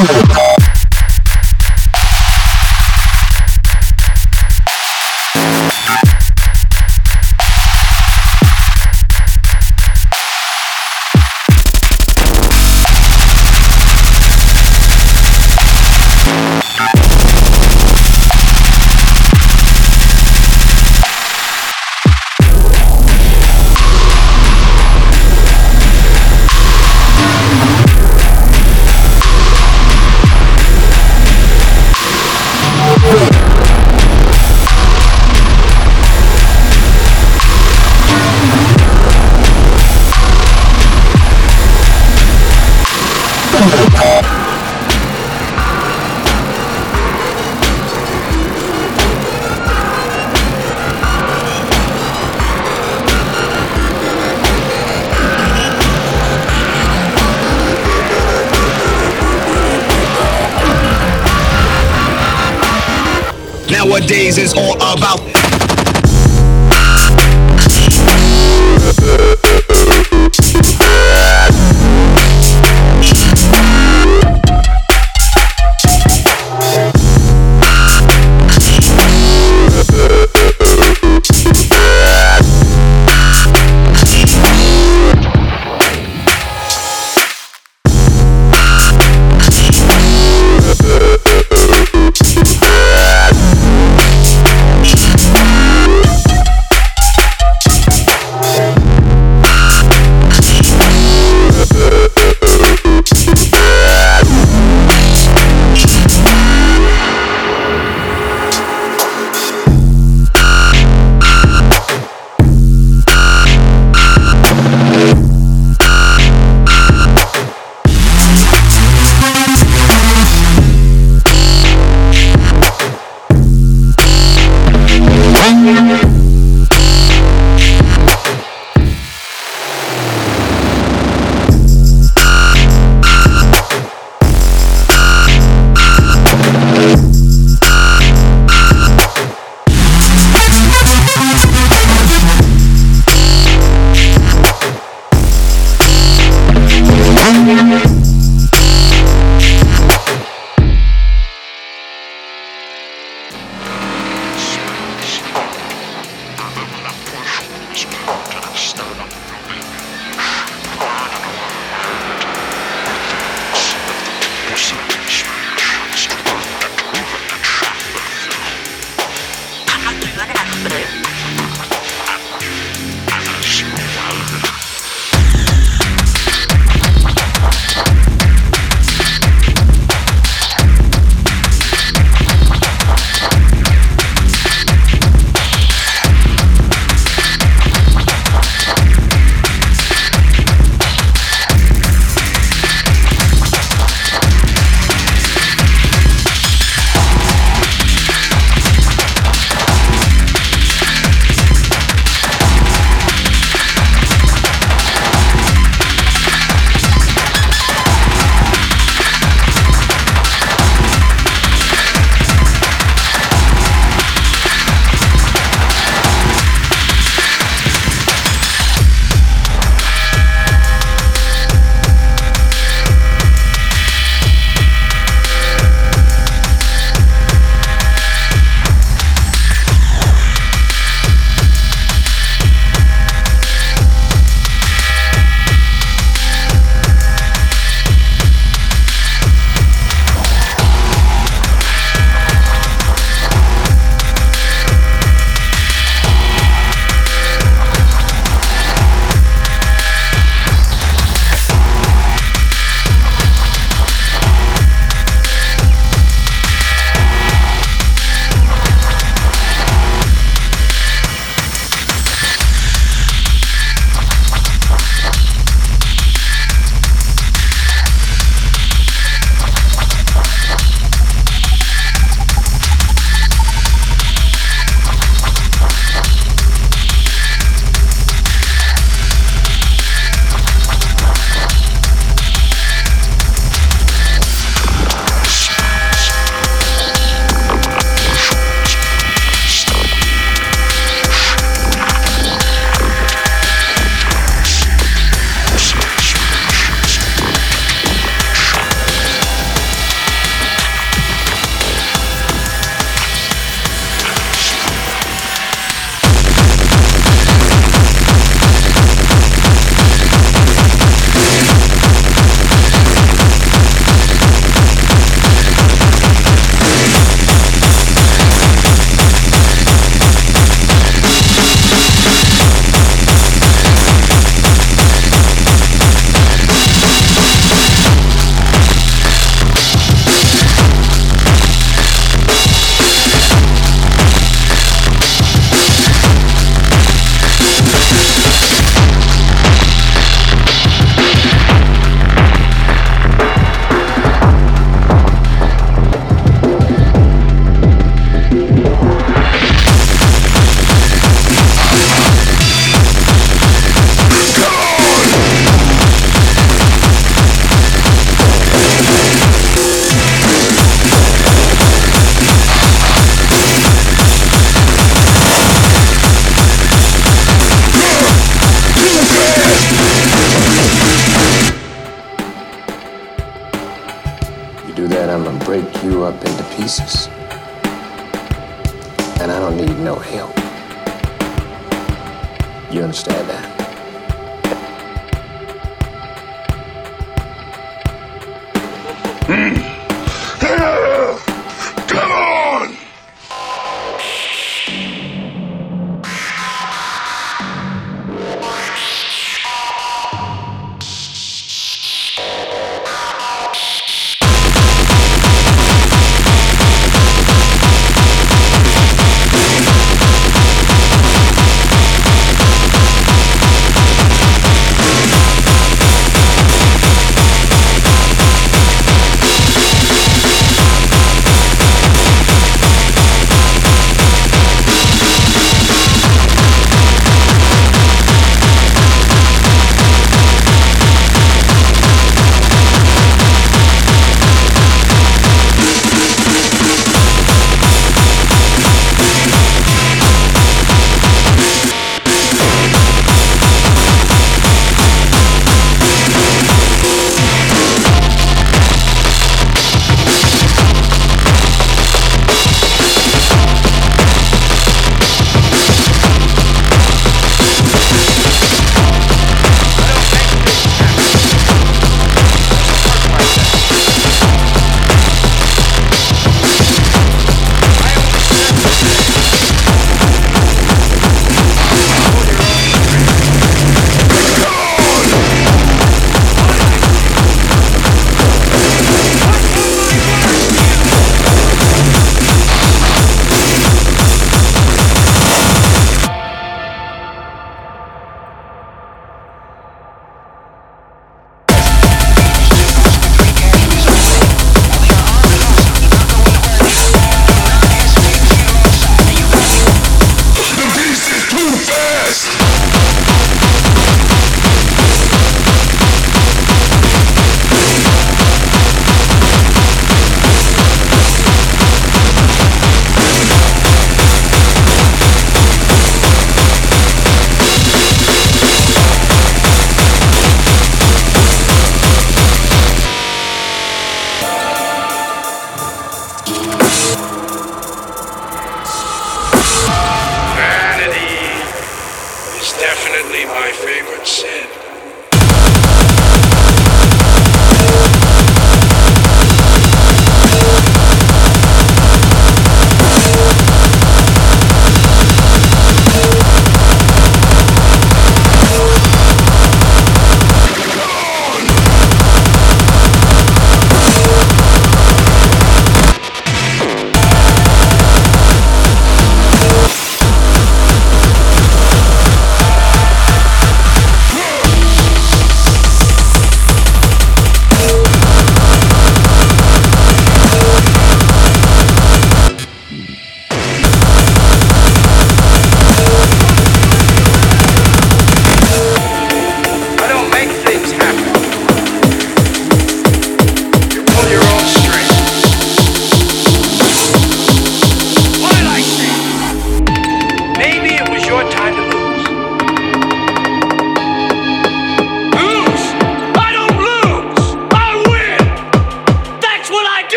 Nowadays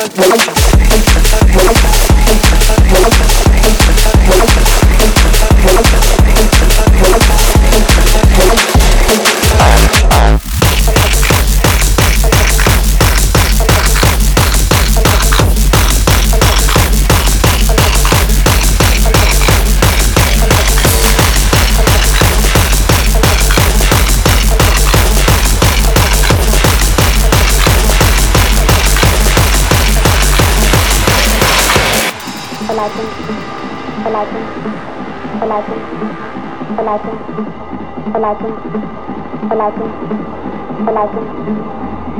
Welcome.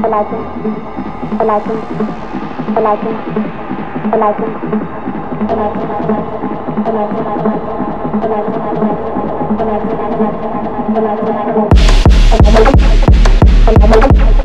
Verleitung, Verleitung, Verleitung, Verleitung, Verleitung, Verleitung, Verleitung, Verleitung, Verleitung, Verleitung,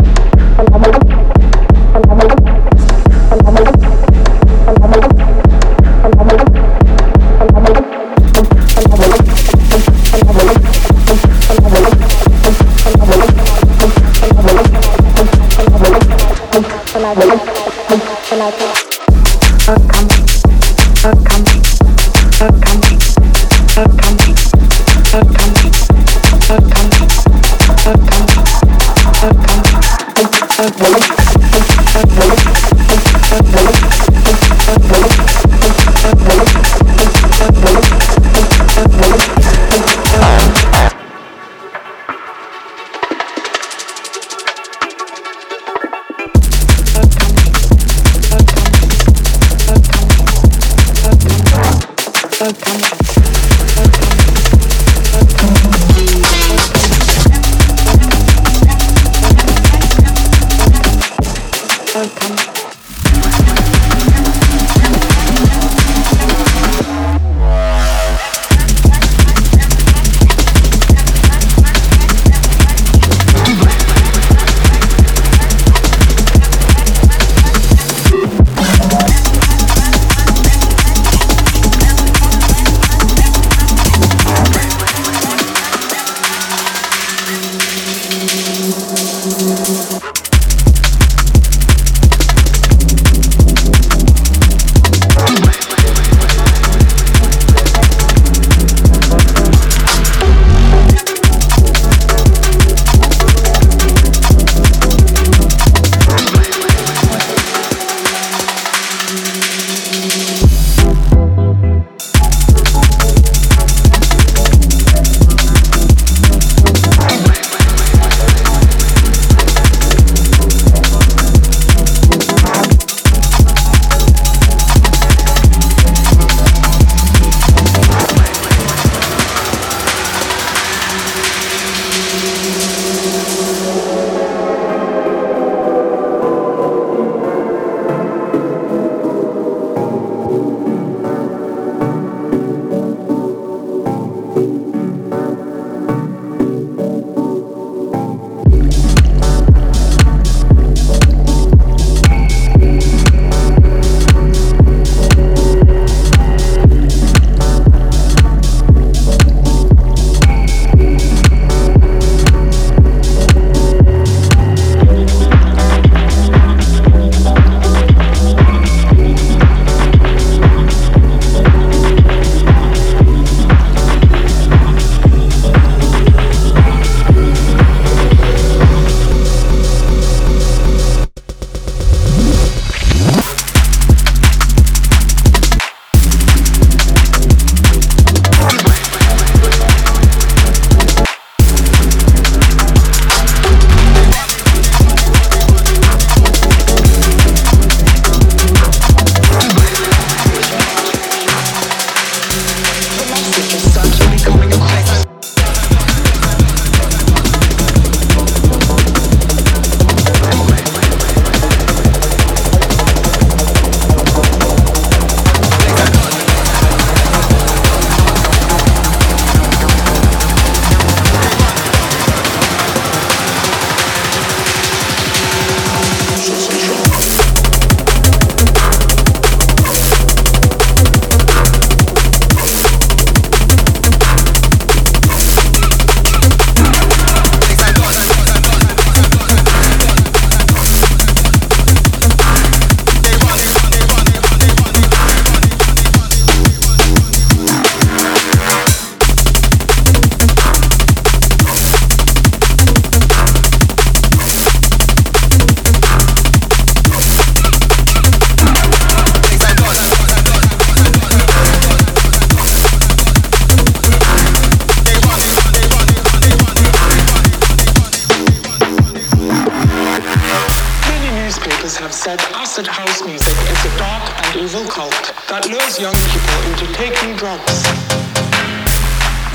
acid house music is a dark and evil cult that lures young people into taking drugs.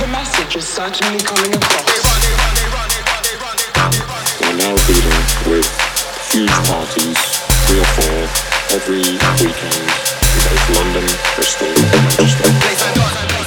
The message is certainly coming across. We're now dealing with huge parties, three or four, every weekend in both London, Bristol, and Manchester.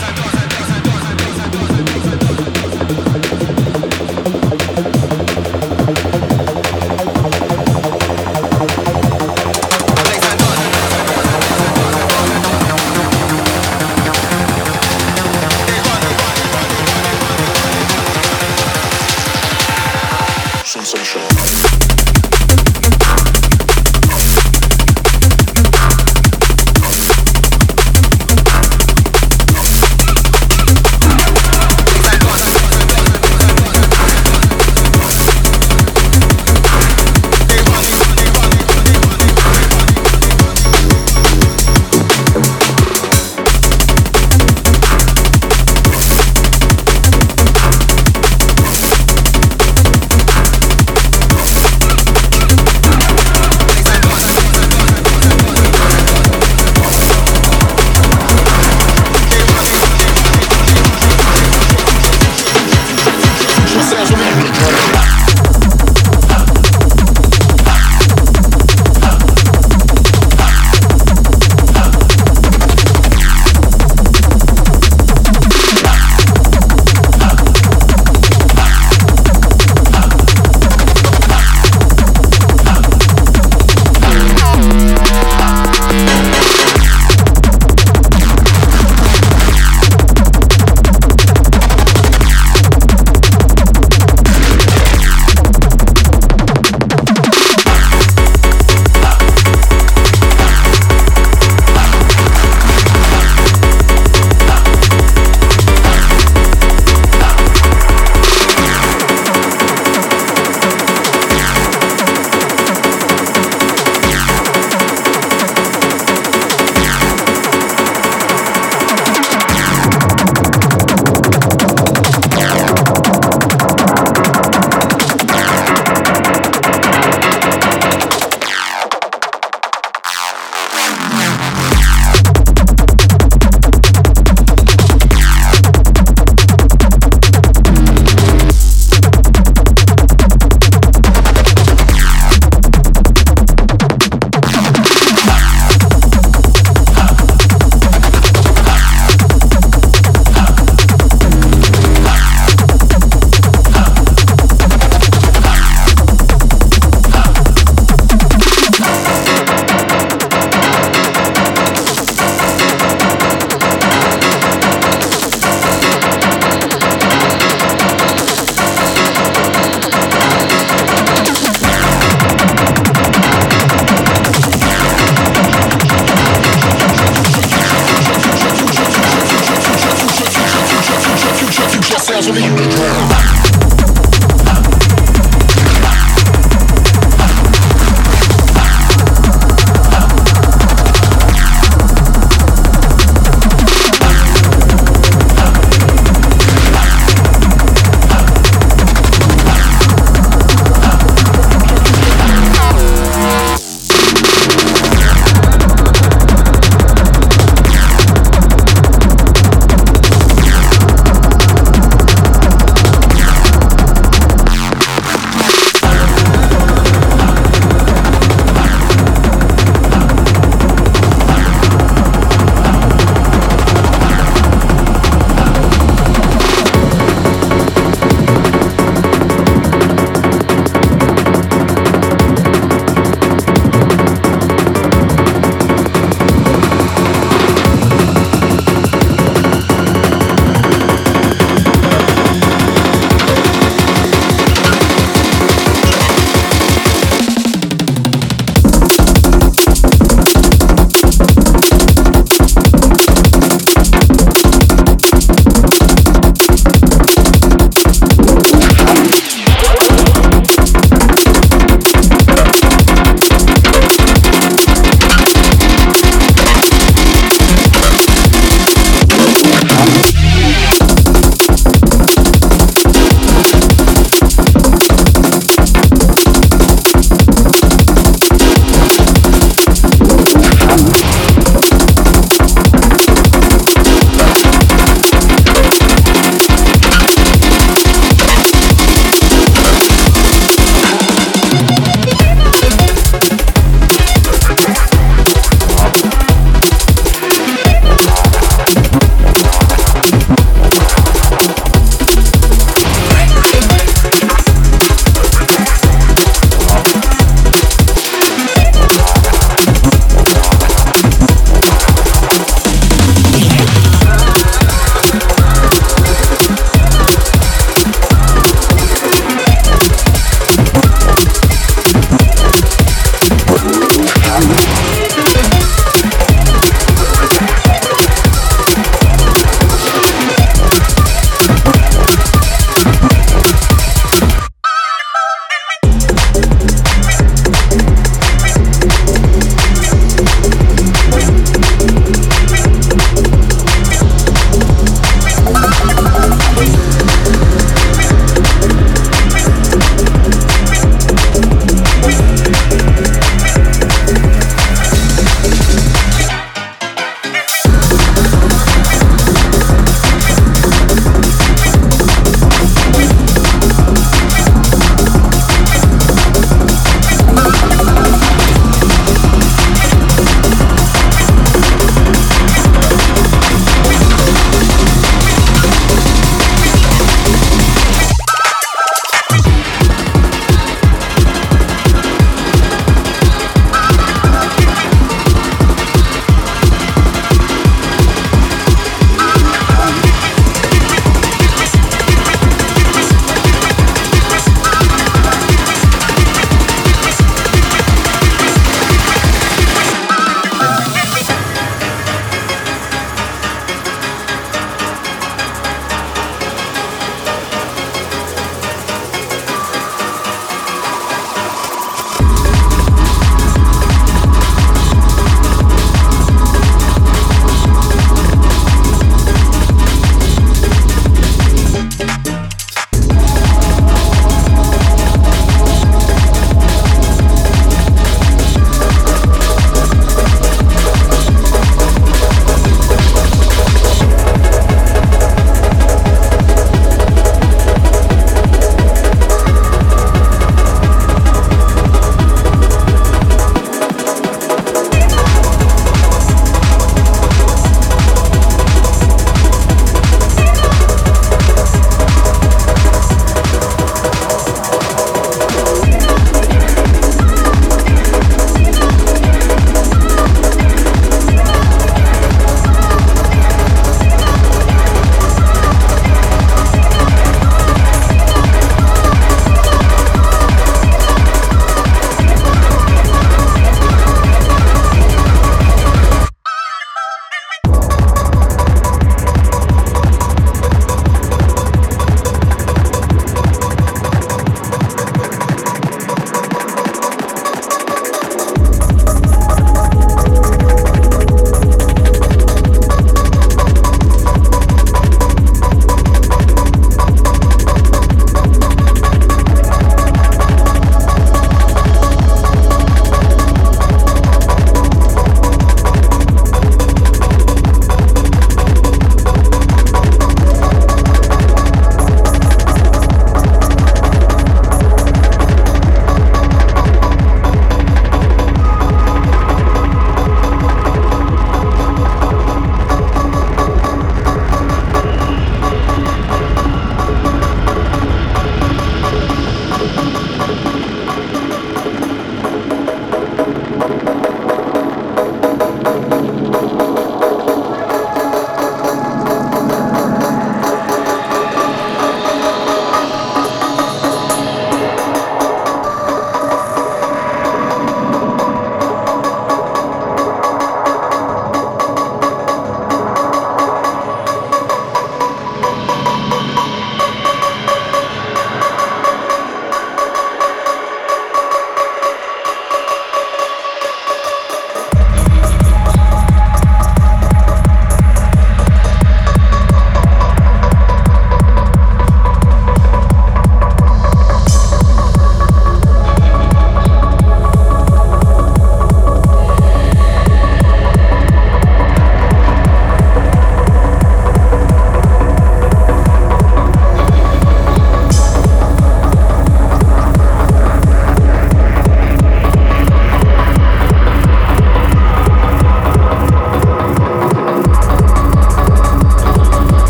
sounds will leave you to drown.